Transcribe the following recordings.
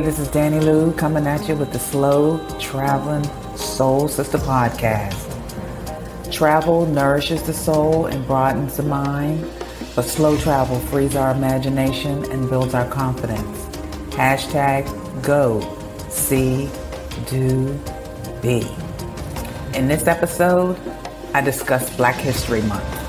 This is Danny Lou coming at you with the Slow Traveling Soul Sister podcast. Travel nourishes the soul and broadens the mind, but slow travel frees our imagination and builds our confidence. Hashtag go, see, do, be. In this episode, I discuss Black History Month.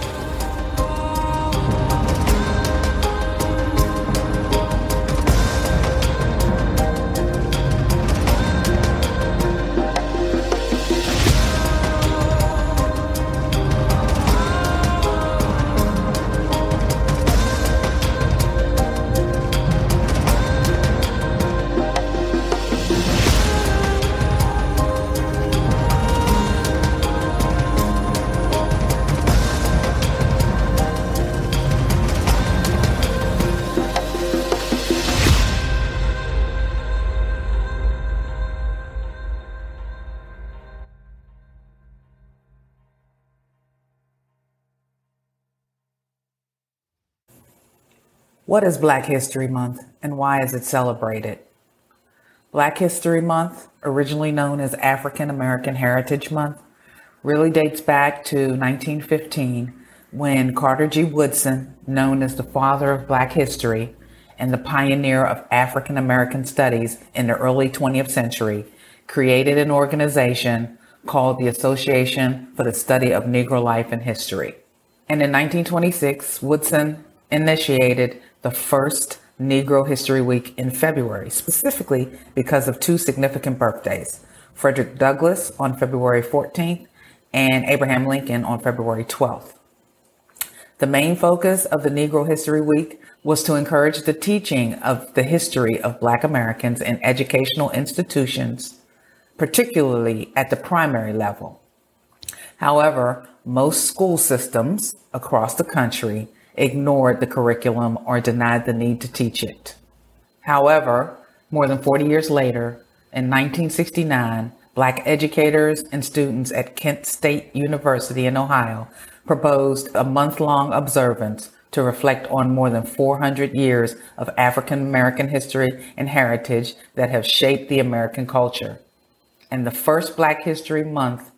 What is Black History Month and why is it celebrated? Black History Month, originally known as African American Heritage Month, really dates back to 1915 when Carter G. Woodson, known as the father of Black history and the pioneer of African American studies in the early 20th century, created an organization called the Association for the Study of Negro Life and History. And in 1926, Woodson initiated the first Negro History Week in February, specifically because of two significant birthdays Frederick Douglass on February 14th and Abraham Lincoln on February 12th. The main focus of the Negro History Week was to encourage the teaching of the history of Black Americans in educational institutions, particularly at the primary level. However, most school systems across the country ignored the curriculum or denied the need to teach it. However, more than 40 years later, in 1969, Black educators and students at Kent State University in Ohio proposed a month long observance to reflect on more than 400 years of African American history and heritage that have shaped the American culture. And the first Black History Month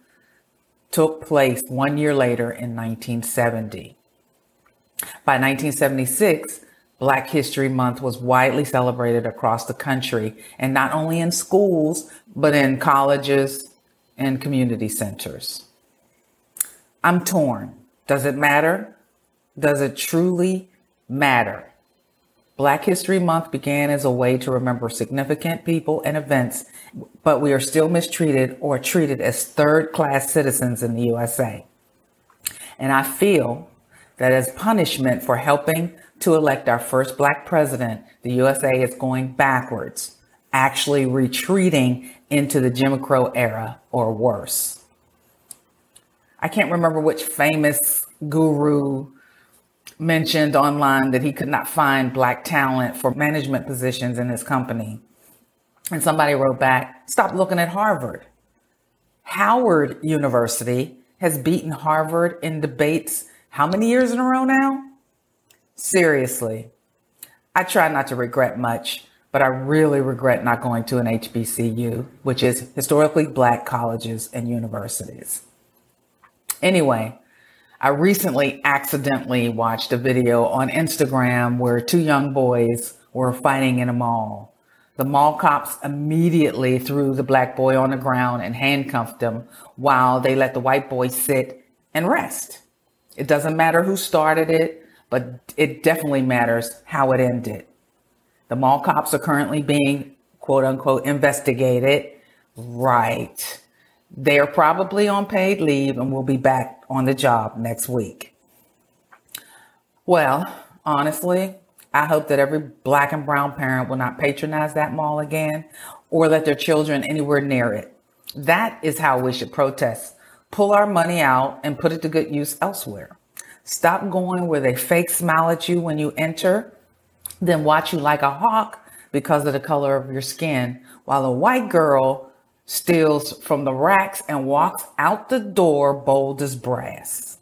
took place one year later in 1970. By 1976, Black History Month was widely celebrated across the country, and not only in schools, but in colleges and community centers. I'm torn. Does it matter? Does it truly matter? Black History Month began as a way to remember significant people and events, but we are still mistreated or treated as third class citizens in the USA. And I feel that as punishment for helping to elect our first black president, the USA is going backwards, actually retreating into the Jim Crow era or worse. I can't remember which famous guru mentioned online that he could not find black talent for management positions in his company. And somebody wrote back, stop looking at Harvard. Howard University has beaten Harvard in debates how many years in a row now? Seriously, I try not to regret much, but I really regret not going to an HBCU, which is historically black colleges and universities. Anyway, I recently accidentally watched a video on Instagram where two young boys were fighting in a mall. The mall cops immediately threw the black boy on the ground and handcuffed him while they let the white boy sit and rest. It doesn't matter who started it, but it definitely matters how it ended. The mall cops are currently being quote unquote investigated. Right. They are probably on paid leave and will be back on the job next week. Well, honestly, I hope that every black and brown parent will not patronize that mall again or let their children anywhere near it. That is how we should protest pull our money out and put it to good use elsewhere. Stop going where they fake smile at you when you enter, then watch you like a hawk because of the color of your skin, while a white girl steals from the racks and walks out the door bold as brass.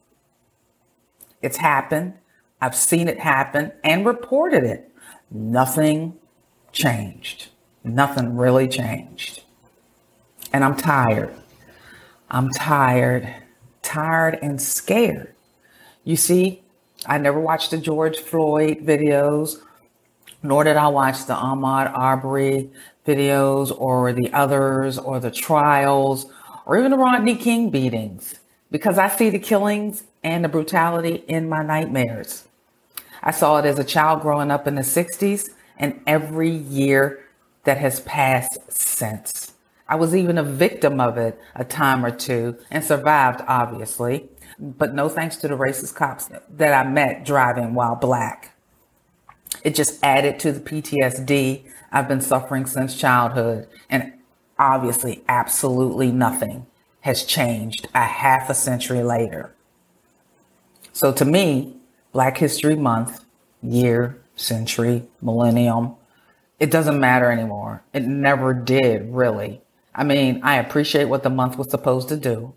It's happened. I've seen it happen and reported it. Nothing changed. Nothing really changed. And I'm tired. I'm tired, tired and scared. You see, I never watched the George Floyd videos, nor did I watch the Ahmaud Arbery videos or the others or the trials or even the Rodney King beatings because I see the killings and the brutality in my nightmares. I saw it as a child growing up in the 60s and every year that has passed since. I was even a victim of it a time or two and survived, obviously, but no thanks to the racist cops that I met driving while black. It just added to the PTSD I've been suffering since childhood, and obviously, absolutely nothing has changed a half a century later. So to me, Black History Month, year, century, millennium, it doesn't matter anymore. It never did, really. I mean, I appreciate what the month was supposed to do.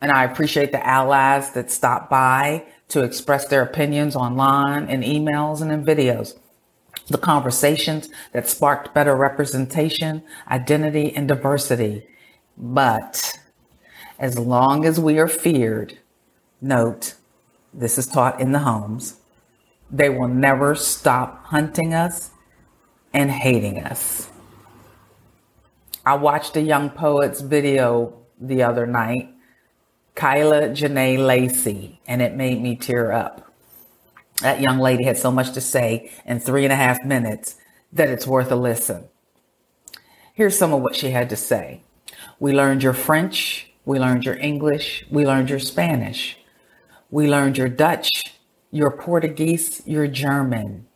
And I appreciate the allies that stopped by to express their opinions online in emails and in videos. The conversations that sparked better representation, identity, and diversity. But as long as we are feared, note, this is taught in the homes, they will never stop hunting us and hating us. I watched a young poet's video the other night, Kyla Jenée Lacey, and it made me tear up. That young lady had so much to say in three and a half minutes that it's worth a listen. Here's some of what she had to say. We learned your French, we learned your English. We learned your Spanish. We learned your Dutch, your Portuguese, your German.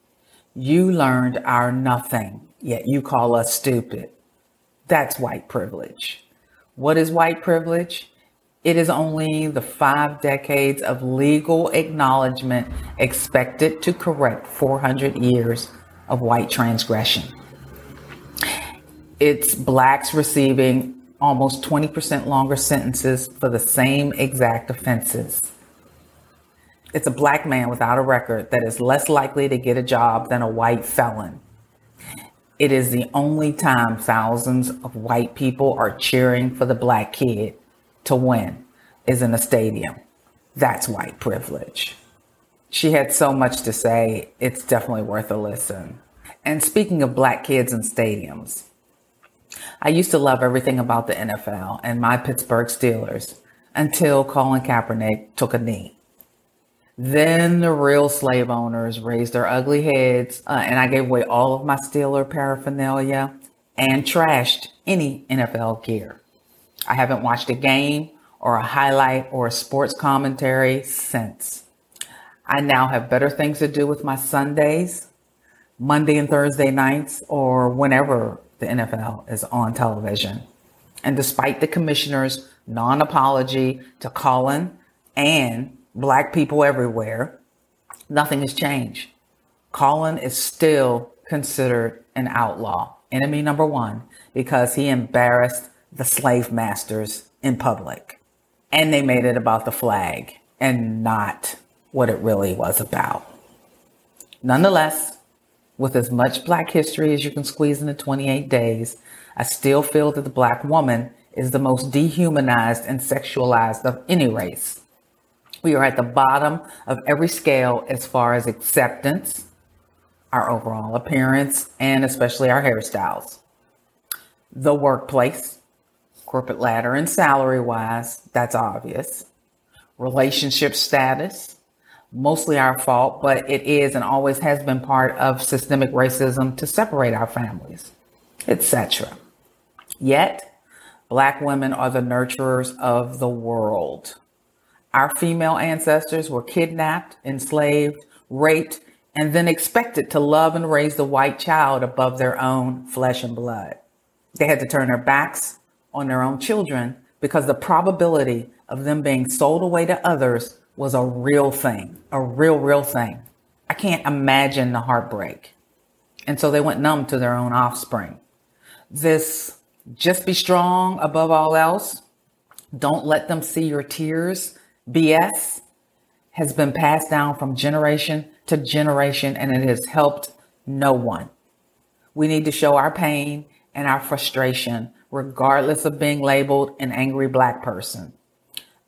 You learned our nothing, yet you call us stupid. That's white privilege. What is white privilege? It is only the five decades of legal acknowledgement expected to correct 400 years of white transgression. It's blacks receiving almost 20% longer sentences for the same exact offenses. It's a black man without a record that is less likely to get a job than a white felon. It is the only time thousands of white people are cheering for the black kid to win is in a stadium. That's white privilege. She had so much to say, it's definitely worth a listen. And speaking of black kids in stadiums, I used to love everything about the NFL and my Pittsburgh Steelers until Colin Kaepernick took a knee. Then the real slave owners raised their ugly heads, uh, and I gave away all of my Steeler paraphernalia and trashed any NFL gear. I haven't watched a game or a highlight or a sports commentary since. I now have better things to do with my Sundays, Monday and Thursday nights, or whenever the NFL is on television. And despite the commissioner's non apology to Colin and black people everywhere, nothing has changed. Colin is still considered an outlaw, enemy number one, because he embarrassed the slave masters in public. And they made it about the flag and not what it really was about. Nonetheless, with as much Black history as you can squeeze into 28 days, I still feel that the Black woman is the most dehumanized and sexualized of any race. We are at the bottom of every scale as far as acceptance, our overall appearance, and especially our hairstyles. The workplace, corporate ladder and salary wise, that's obvious. Relationship status, mostly our fault, but it is and always has been part of systemic racism to separate our families, etc. Yet, black women are the nurturers of the world. Our female ancestors were kidnapped, enslaved, raped, and then expected to love and raise the white child above their own flesh and blood. They had to turn their backs on their own children because the probability of them being sold away to others was a real thing, a real, real thing. I can't imagine the heartbreak. And so they went numb to their own offspring. This just be strong above all else. Don't let them see your tears. BS has been passed down from generation to generation and it has helped no one. We need to show our pain and our frustration, regardless of being labeled an angry black person.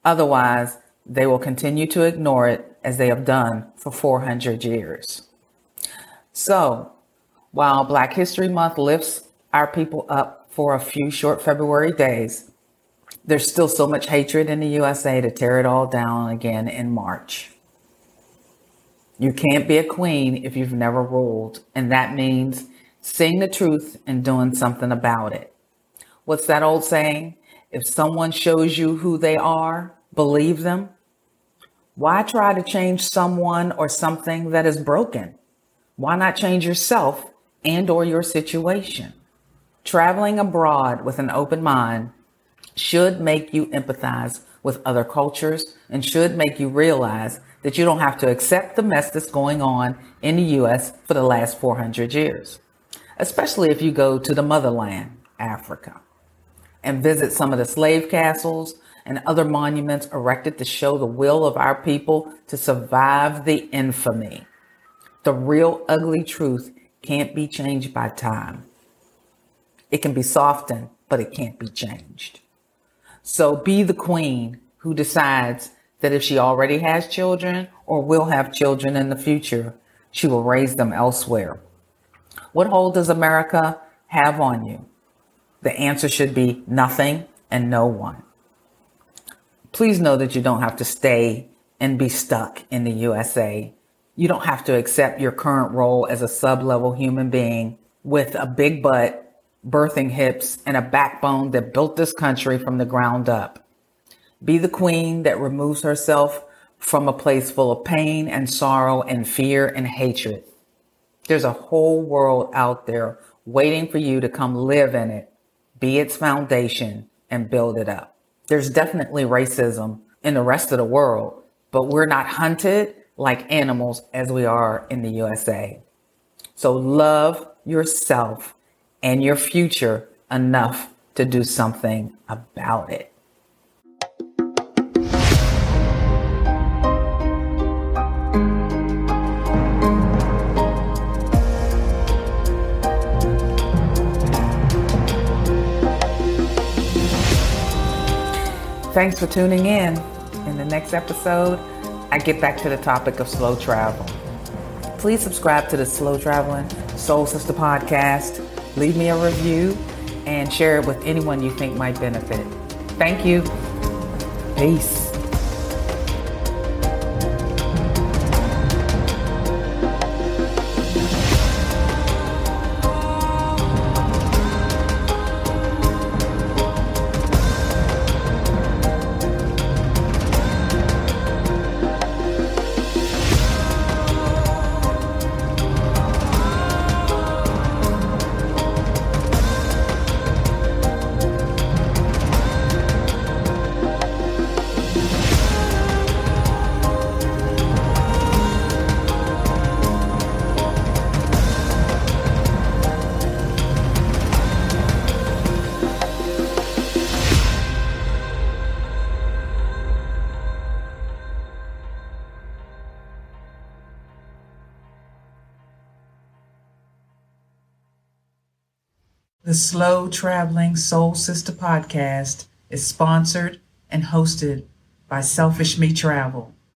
Otherwise, they will continue to ignore it as they have done for 400 years. So, while Black History Month lifts our people up for a few short February days, there's still so much hatred in the USA to tear it all down again in March. You can't be a queen if you've never ruled, and that means seeing the truth and doing something about it. What's that old saying? If someone shows you who they are, believe them. Why try to change someone or something that is broken? Why not change yourself and or your situation? Traveling abroad with an open mind should make you empathize with other cultures and should make you realize that you don't have to accept the mess that's going on in the US for the last 400 years, especially if you go to the motherland, Africa, and visit some of the slave castles and other monuments erected to show the will of our people to survive the infamy. The real ugly truth can't be changed by time. It can be softened, but it can't be changed. So be the queen who decides that if she already has children or will have children in the future, she will raise them elsewhere. What hold does America have on you? The answer should be nothing and no one. Please know that you don't have to stay and be stuck in the USA. You don't have to accept your current role as a sub level human being with a big butt birthing hips, and a backbone that built this country from the ground up. Be the queen that removes herself from a place full of pain and sorrow and fear and hatred. There's a whole world out there waiting for you to come live in it, be its foundation, and build it up. There's definitely racism in the rest of the world, but we're not hunted like animals as we are in the USA. So love yourself and your future enough to do something about it. Thanks for tuning in. In the next episode, I get back to the topic of slow travel. Please subscribe to the Slow Traveling Soul Sister podcast leave me a review, and share it with anyone you think might benefit. Thank you. Peace. The Slow Traveling Soul Sister podcast is sponsored and hosted by Selfish Me Travel.